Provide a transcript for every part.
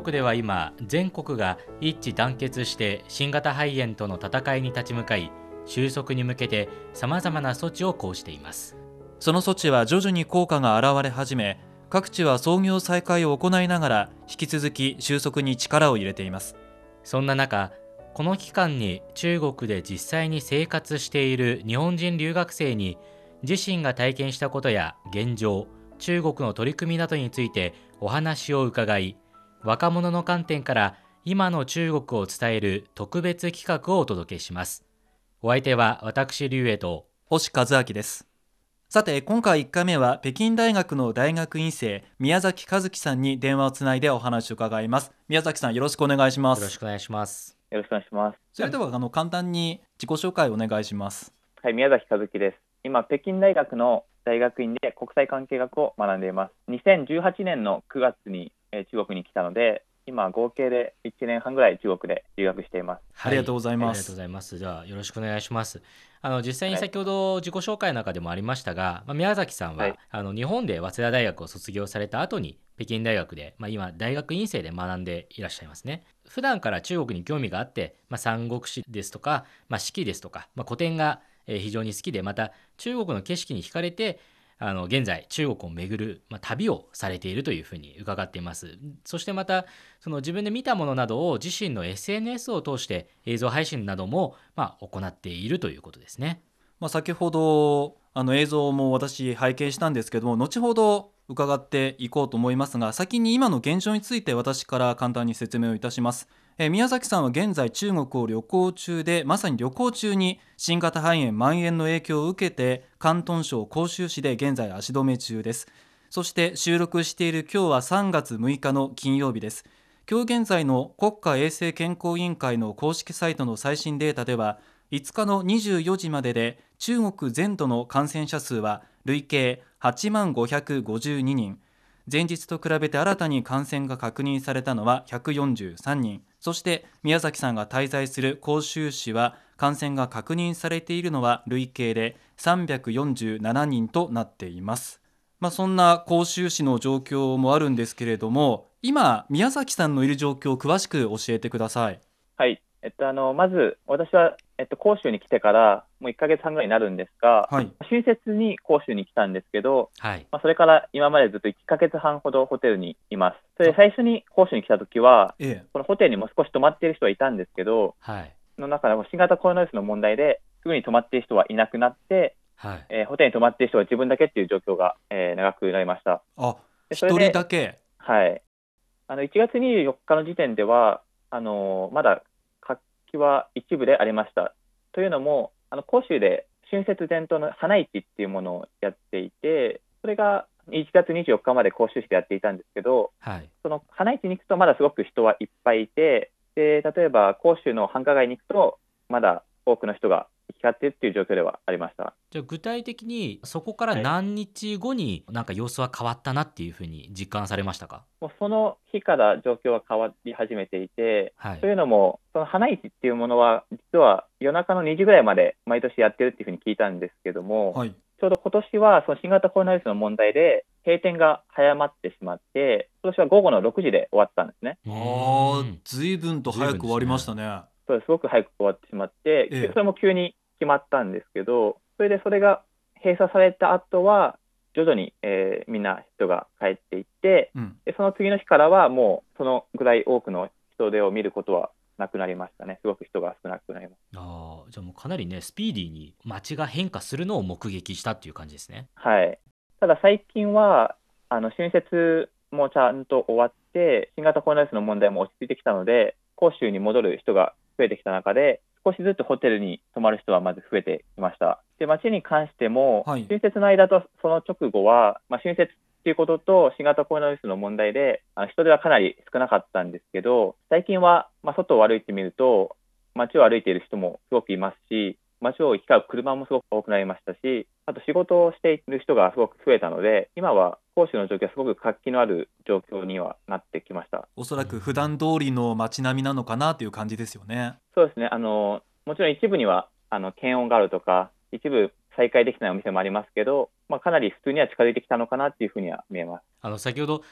国では今全国が一致団結して新型肺炎との戦いに立ち向かい収束に向けてさまざまな措置を講じています。その措置は徐々に効果が現れ始め各地は操業再開を行いながら引き続き収束に力を入れています。そんな中この期間に中国で実際に生活している日本人留学生に自身が体験したことや現状中国の取り組みなどについてお話を伺い若者の観点から今の中国を伝える特別企画をお届けします。お相手は私劉英と。星和明です。さて今回1回目は北京大学の大学院生宮崎和樹さんに電話をつないでお話を伺います。宮崎さんよろしくお願いします。よろしくお願いします。よろしくお願いします。それではあの簡単に自己紹介をお願いします。はい宮崎和樹です。今北京大学の大学院で国際関係学を学んでいます。2018年の9月にえ中国に来たので、今合計で1年半ぐらい中国で留学しています。はい、ありがとうございます。ありがとうございます。じゃあよろしくお願いします。あの実際に先ほど自己紹介の中でもありましたが、はい、まあ、宮崎さんは、はい、あの日本で早稲田大学を卒業された後に北京大学で、まあ、今大学院生で学んでいらっしゃいますね。普段から中国に興味があって、まあ、三国志ですとか、まあ、四季ですとか、まあ、古典が非常に好きでまた中国の景色に惹かれてあの現在中国を巡る、まあ、旅をされているというふうに伺っています。そしてまたその自分で見たものなどを自身の SNS を通して映像配信なども、まあ、行っているということですね、まあ、先ほどあの映像も私拝見したんですけども後ほど伺っていこうと思いますが先に今の現状について私から簡単に説明をいたします。え宮崎さんは現在中国を旅行中でまさに旅行中に新型肺炎蔓延の影響を受けて広東省広州市で現在足止め中です。そして収録している今日は3月6日の金曜日です。今日現在の国家衛生健康委員会の公式サイトの最新データでは5日の24時までで中国全土の感染者数は累計8万552人。前日と比べて新たに感染が確認されたのは143人。そして宮崎さんが滞在する甲州市は感染が確認されているのは累計で347人となっています。まあ、そんな甲州市の状況もあるんですけれども今宮崎さんのいる状況を詳しく教えてください。はい、えっと、あのまず私はえっと、甲州に来てからもう1か月半ぐらいになるんですが、はい、春節に甲州に来たんですけど、はい、まあ、それから今までずっと1か月半ほどホテルにいます。それで最初に甲州に来たときは、ええ、このホテルにも少し泊まっている人はいたんですけど、はい、の中でも新型コロナウイルスの問題ですぐに泊まっている人はいなくなって、はい。えー、ホテルに泊まっている人は自分だけっていう状況が、えー、長くなりました。あ一人だけ？はい。あの1月24日の時点ではあのー、まだ気は一部でありました。というのも、あの甲州で春節伝統の花市っていうものをやっていて、それが1月24日まで甲州市でやっていたんですけど、はい、その花市に行くとまだすごく人はいっぱいいて、で例えば甲州の繁華街に行くと、まだ多くの人が行き交ってっていう状況ではありました。じゃあ具体的にそこから何日後になんか様子は変わったなっていうふうに実感されましたか？もうその日から状況は変わり始めていて、はい、というのもその花市っていうものは実は夜中の2時ぐらいまで毎年やってるっていうふうに聞いたんですけども、はい、ちょうど今年はその新型コロナウイルスの問題で閉店が早まってしまって、今年は午後の6時で終わったんですね。ああ、ずいぶんと早く終わりましたね。そうす。ごく早く終わってしまって、ええ、それも急に決まったんですけど、それでそれが閉鎖された後は、徐々に、えー、みんな人が帰っていって、うん、でその次の日からはもうそのぐらい多くの人手を見ることはなくなりましたね、すごく人が少なくなりましあじゃあもうかなりね、スピーディーに街が変化するのを目撃したっていう感じですね。はい、ただ最近は、あの春節もちゃんと終わって、新型コロナウイルスの問題も落ち着いてきたので、杭州に戻る人が増えてきた中で、少しずつホテルに泊まる人はまず増えてきました。で、街に関しても、はい、春節の間とその直後は、まあ、春節っていうことと新型コロナウイルスの問題で、あの人手はかなり少なかったんですけど、最近は、まあ、外を歩いてみると、街を歩いている人もすごくいますし、街を行き交う車もすごく多くなりましたし、あと仕事をしている人がすごく増えたので、今は講師の状況はすごく活気のある状況にはなってきました。おそらく普段通りの街並みなのかなという感じですよね。そうですね。あのもちろん一部にはあの検温があるとか、一部再開できないお店もありますけど、まあ、かなり普通には近づいてきたのかなっていうふうには見えます。あの先ほど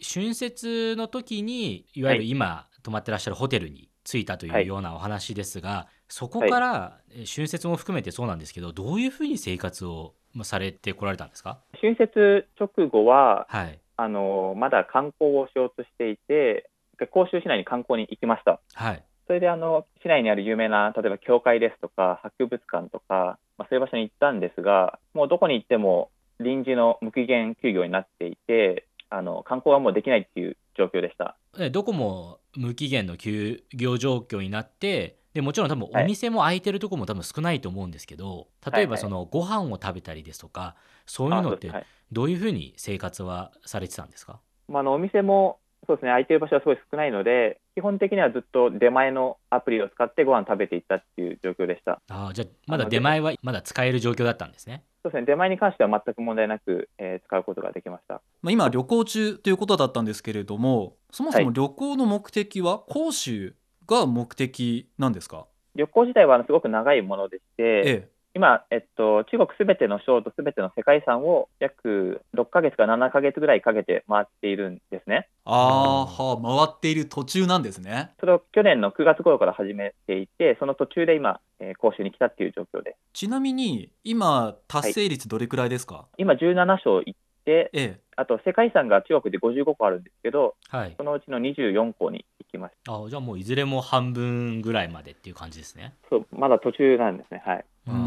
春節の時にいわゆる今泊まってらっしゃるホテルに着いたというようなお話ですが、そこからえ春節も含めてそうなんですけどどういうふうに生活をまあされてこられたんですか？春節直後は、はいあのまだ観光をしようとしていて、甲州市内に観光に行きました。はいそれであの市内にある有名な、例えば教会ですとか、博物館とか、まあ、そういう場所に行ったんですが、もうどこに行っても臨時の無期限休業になっていて、あの観光がもうできないっていう状況でした。えどこも無期限の休業状況になってでもちろん多分はい。お店も開いてるところも多分少ないと思うんですけど例えばはいそのご飯を食べたりですとかそういうのってどういうふうに生活はされてたんですか？まあ、あのお店もそうですね、空いてる場所はすごい少ないので、基本的にはずっと出前のアプリを使ってご飯食べていったっていう状況でした。あーじゃあまだ出前はまだ使える状況だったんですね。そうですね、出前に関しては全く問題なく、えー使うことができました。まあ、今旅行中ということだったんですけれどもそもそもはい。旅行の目的は広州が目的なんですか、旅行自体はすごく長いものでして、ええ。今、えっと、中国すべての省とすべての世界遺産を約6ヶ月から7ヶ月ぐらいかけて回っているんですね。あーはあ回っている途中なんですね。それを去年の9月頃から始めていて、その途中で今、えー講習に来たっていう状況です。ちなみに今達成率どれくらいですか、今、17章行って、ええあと世界遺産が中国で55個あるんですけど、はいそのうちの24個に行きましあじゃあもういずれも半分ぐらいまでっていう感じですね。た。そう、まだ途中なんですね。はい。ううん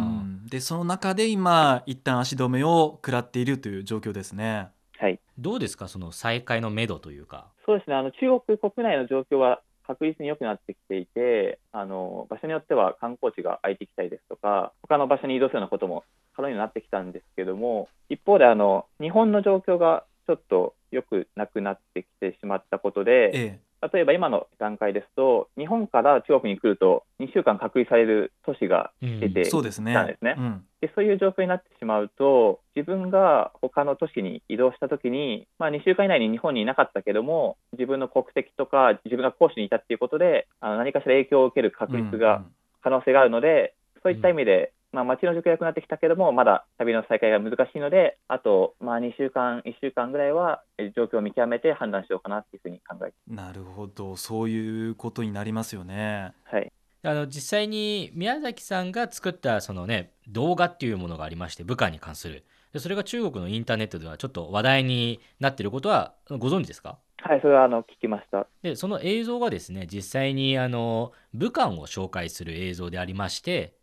んでその中で今一旦足止めを食らっているという状況ですねはい。どうですか？その再開のめどというか。そうですね、あの中国国内の状況は確実に良くなってきていて、あの場所によっては観光地が空いてきたりですとか、他の場所に移動するようなことも可能になってきたんですけども、一方であの日本の状況がちょっと良くなくなってきてしまったことで、え例えば今の段階ですと、日本から中国に来ると2週間隔離される都市がうん出てえそうですね。なんですね。うん。でそういう状況になってしまうと、自分が他の都市に移動したときに、まあ、2週間以内に日本にいなかったけども、自分の国籍とか、自分が講師にいたっていうことで、あの何かしら影響を受ける確率が、可能性があるので、そういった意味で、まあ、街の状況が良くなってきたけども、まだ旅の再開が難しいので、あと、まあ、2週間、1週間ぐらいは、え状況を見極めて判断しようかなっていうふうに考えなるほど。そういうことになりますよね。はい。あの実際に宮崎さんが作ったそのね動画っていうものがありまして武漢に関する。でそれが中国のインターネットではちょっと話題になっていることはご存知ですか？はい、それはあの聞きました。でその映像がですね実際にあの武漢を紹介する映像でありまして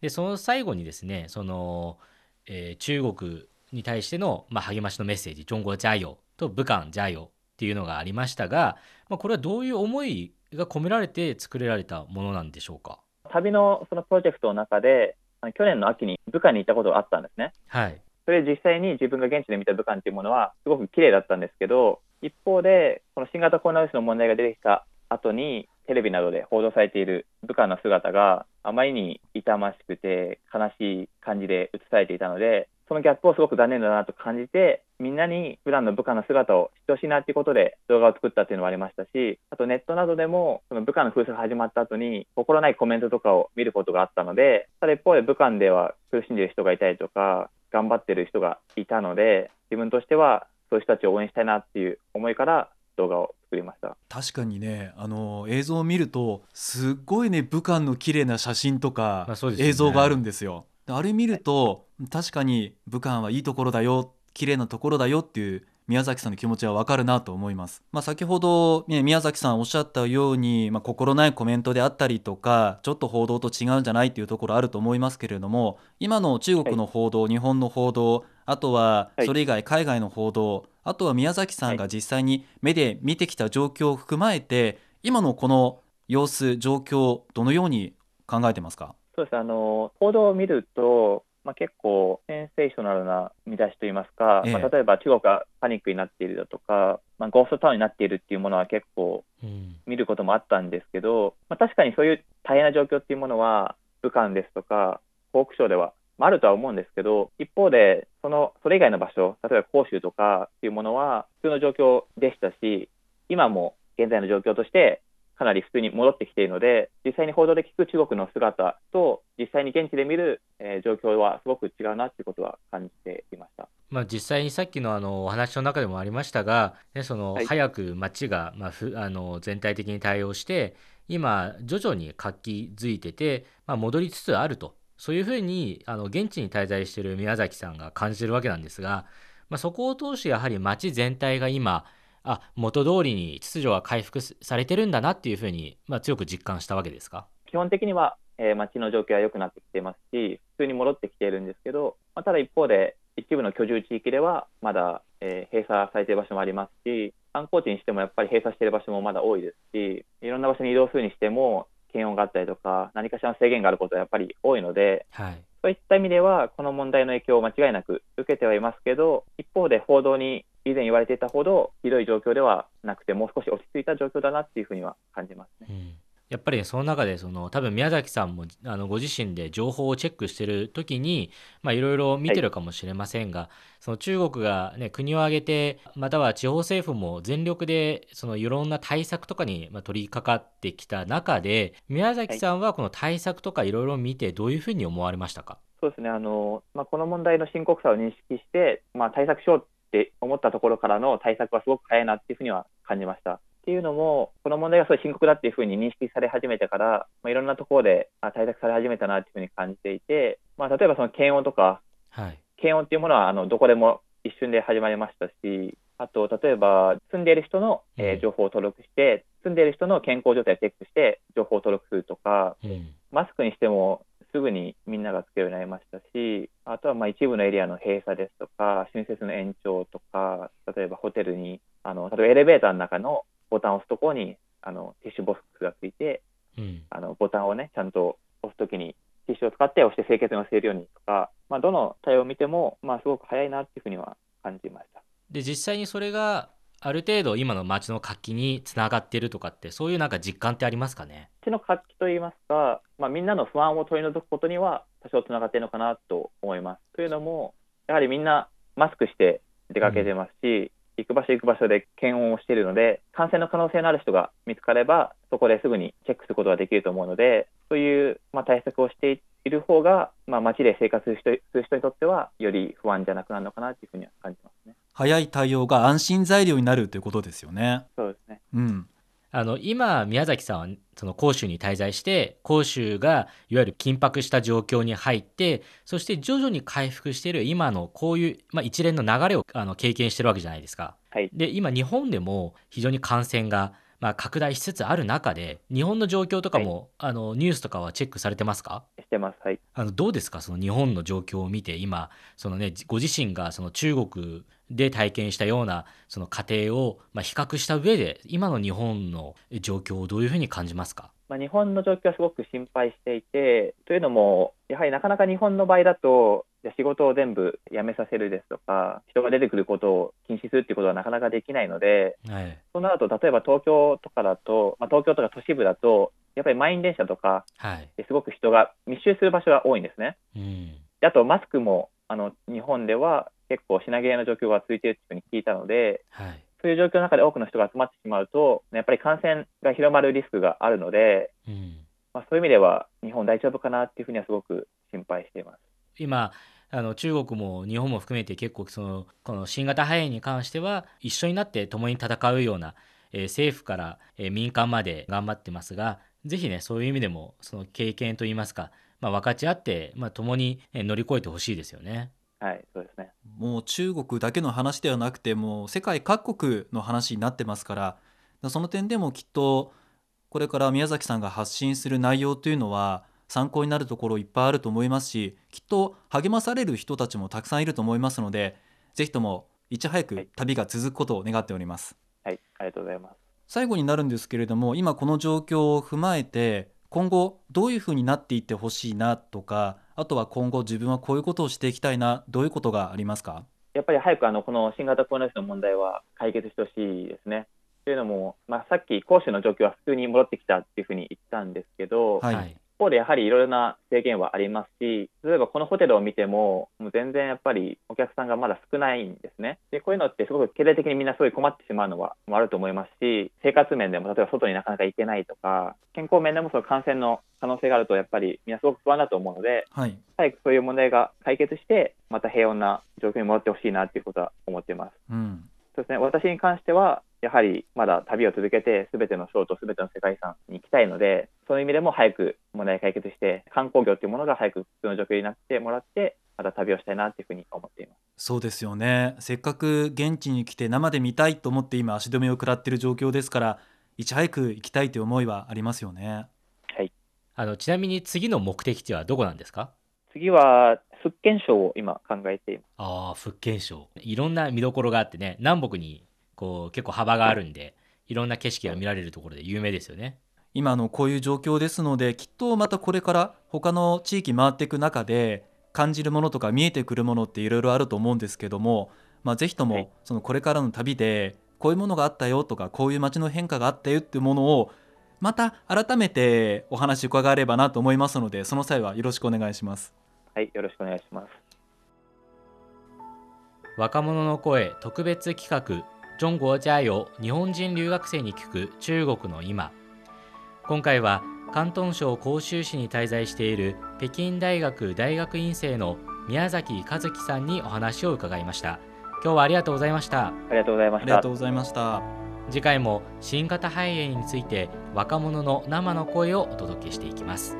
でその最後にですねその、えー中国に対しての、まあ、励ましのメッセージ「中国加油」と「武漢加油」っていうのがありましたが、まあ、これはどういう思いが込められて作られたものなんでしょうか？旅のそのプロジェクトの中で、去年の秋に武漢に行ったことがあったんですね。はいそれで実際に自分が現地で見た武漢っていうものはすごく綺麗だったんですけど、一方で、この新型コロナウイルスの問題が出てきた後に、テレビなどで報道されている武漢の姿があまりに痛ましくて悲しい感じで映されていたので、そのギャップをすごく残念だなと感じて、みんなに普段の武漢の姿を知ってほしいなっていうことで動画を作ったっていうのもありましたし、あとネットなどでも、その武漢の封鎖が始まった後に、心ないコメントとかを見ることがあったので、ただ一方で武漢では苦しんでいる人がいたりとか、頑張ってる人がいたので、自分としてはそういう人たちを応援したいなっていう思いから動画を作りました。確かにねあの映像を見るとすっごいね武漢の綺麗な写真とか映像があるんですよ。であれ見ると確かに武漢はいいところだよ綺麗なところだよっていう宮崎さんの気持ちはわかるなと思います。まあ、先ほど、ね、宮崎さんおっしゃったように、まあ、心ないコメントであったりとかちょっと報道と違うんじゃないっていうところあると思いますけれども今の中国の報道、日本の報道あとははいそれ以外海外の報道、あとは宮崎さんが実際に目で見てきた状況を踏まえて今のこの様子状況どのように考えてますか？そうですあの報道を見ると、まあ、結構センセーショナルな見出しといいますか、ええ。まあ、例えば中国がパニックになっているだとか、まあ、ゴーストタウンになっているっていうものは結構うん見ることもあったんですけど、まあ、確かにそういう大変な状況っていうものは武漢ですとか湖北省ではまああるとは思うんですけど一方でそのそれ以外の場所例えば広州とかっていうものは普通の状況でしたし今も現在の状況としてかなり普通に戻ってきているので、実際に報道で聞く中国の姿と、実際に現地で見る、えー、状況はすごく違うなということは感じていました。まあ、実際にさっきのあのお話の中でもありましたが、ね、その早く町がまあふあの全体的に対応して、今、徐々に活気づいてて、まあ、戻りつつあると、そういうふうにあの現地に滞在している宮崎さんが感じてるわけなんですが、まあ、そこを通してやはり町全体が今、あ元通りに秩序が回復されてるんだなっていうふうに、まあ、強く実感したわけですか？基本的には、えー、町の状況は良くなってきていますし、普通に戻ってきているんですけど、まあ、ただ一方で、一部の居住地域ではまだ、えー、閉鎖されている場所もありますし、観光地にしてもやっぱり閉鎖している場所もまだ多いですし、いろんな場所に移動するにしても、検温があったりとか、何かしらの制限があることはやっぱり多いので、はい、そういった意味では、この問題の影響を間違いなく受けてはいますけど、一方で報道に以前言われていたほどひどい状況ではなくて、もう少し落ち着いた状況だなっていうふうには感じますね。うんやっぱりその中でその多分宮崎さんもあのご自身で情報をチェックしてる時にいろいろ見てるかもしれませんが、はい、その中国が、ね、国を挙げてまたは地方政府も全力でそのいろんな対策とかに取り掛かってきた中で宮崎さんはこの対策とかいろいろ見てどういうふうに思われましたか？そうですねあの、まあ、この問題の深刻さを認識して、まあ、対策しようって思ったところからの対策はすごく早いなっていうふうには感じました。っていうのも、この問題がすごい深刻だっていうふうに認識され始めてから、まあ、いろんなところで対策され始めたなっていうふうに感じていて、まあ、例えばその検温とか、はい、検温っていうものはあのどこでも一瞬で始まりましたし、あと、例えば住んでいる人の、えー、情報を登録して、うん、住んでいる人の健康状態をチェックして、情報を登録するとか、うん、マスクにしてもすぐにみんながつけるようになりましたし、あとはまあ一部のエリアの閉鎖ですとか、春節の延長とか、例えばホテルに、あの例えばエレベーターの中のボタンを押すところにあのティッシュボックスがついて、うん、あのボタンをね、ちゃんと押すときにティッシュを使って押して清潔に押せるようにとか、まあ、どの対応を見ても、まあ、すごく早いなっていうふうには感じました。で実際にそれがある程度今の街の活気につながっているとかってそういうなんか実感ってありますかね？街の活気といいますか、まあ、みんなの不安を取り除くことには多少つながっているのかなと思います。というのもやはりみんなマスクして出かけてますし、行く場所行く場所で検温をしているので、感染の可能性のある人が見つかれば、そこですぐにチェックすることができると思うので、そういう、まあ、対策をしている方が、まあ、街で生活する人する人にとっては、より不安じゃなくなるのかなというふうには感じますね。早い対応が安心材料になるということですよね。そうですね。うん。あの今宮崎さんはその広州に滞在して広州がいわゆる緊迫した状況に入ってそして徐々に回復している今のこういう、まあ、一連の流れをあの経験してるわけじゃないですか。はい、で今日本でも非常に感染がまあ、拡大しつつある中で日本の状況とかも、はい、あのニュースとかはチェックされてますか？してます、はい、あのどうですか？その日本の状況を見て今その、ね、ご自身がその中国で体験したようなその過程を、まあ、比較した上で今の日本の状況をどういうふうに感じますか？まあ、日本の状況はすごく心配していて、というのも、やはりなかなか日本の場合だと、仕事を全部辞めさせるですとか、人が出てくることを禁止するっていうことはなかなかできないので、はい、そうなると、例えば東京とかだと、まあ、東京とか都市部だと、やっぱり満員電車とか、すごく人が密集する場所が多いんですね。うん、あと、マスクもあの日本では結構品切れの状況が続いているというふうに聞いたので、はいそういう状況の中で多くの人が集まってしまうと、やっぱり感染が広まるリスクがあるので、うん、まあ、そういう意味では日本大丈夫かなっていうふうにはすごく心配しています。今あの中国も日本も含めて結構そのこの新型肺炎に関しては一緒になって共に戦うような、えー、政府から、えー、民間まで頑張ってますがぜひねそういう意味でもその経験といいますか、まあ、分かち合って、まあ、共に乗り越えてほしいですよね。はい、そうですね。もう中国だけの話ではなくて、もう世界各国の話になってますから、その点でもきっとこれから宮崎さんが発信する内容というのは参考になるところいっぱいあると思いますし、きっと励まされる人たちもたくさんいると思いますので、ぜひともいち早く旅が続くことを願っております。はい、ありがとうございます。最後になるんですけれども、今この状況を踏まえて、今後どういうふうになっていってほしいなとか、あとは今後、自分はこういうことをしていきたいな、どういうことがありますか？やっぱり早くあのこの新型コロナウイルスの問題は解決してほしいですね。というのも、まあ、さっき、講師の状況は普通に戻ってきたっていうふうに言ったんですけど、はい、方でやはりいろいろな制限はありますし、例えばこのホテルを見ても、もう全然やっぱりお客さんがまだ少ないんですね。で、こういうのってすごく経済的にみんなすごい困ってしまうのはあると思いますし、生活面でも例えば外になかなか行けないとか、健康面でもその感染の可能性があるとやっぱりみんなすごく不安だと思うので、はい、早くそういう問題が解決して、また平穏な状況に戻ってほしいなっていうことは思っています。うんそうですね、私に関しては、やはりまだ旅を続けて、すべての省とすべての世界遺産に行きたいので、そういう意味でも早く問題解決して、観光業というものが早く普通の状況になってもらって、また旅をしたいなというふうに思っていますそうですよね、せっかく現地に来て生で見たいと思って今、足止めを食らっている状況ですから、いち早く行きたいという思いはありますよね。はい、あのちなみに次の目的地はどこなんですか？次は福建省を今考えています。ああ、福建省。いろんな見どころがあってね、南北にこう結構幅があるんで、いろんな景色が見られるところで有名ですよね。今のこういう状況ですのできっとまたこれから他の地域回っていく中で感じるものとか見えてくるものっていろいろあると思うんですけども、まあ、ぜひともそのこれからの旅でこういうものがあったよとかこういう街の変化があったよっていうものをまた改めてお話伺えればなと思いますのでその際はよろしくお願いします。はいよろしくお願いします若者の声特別企画中国加油日本人留学生に聞く中国の今。今回は広東省広州市に滞在している北京大学大学院生の宮崎和樹さんにお話を伺いました。今日はありがとうございました。ありがとうございました。ありがとうございました。次回も新型肺炎について若者の生の声をお届けしていきます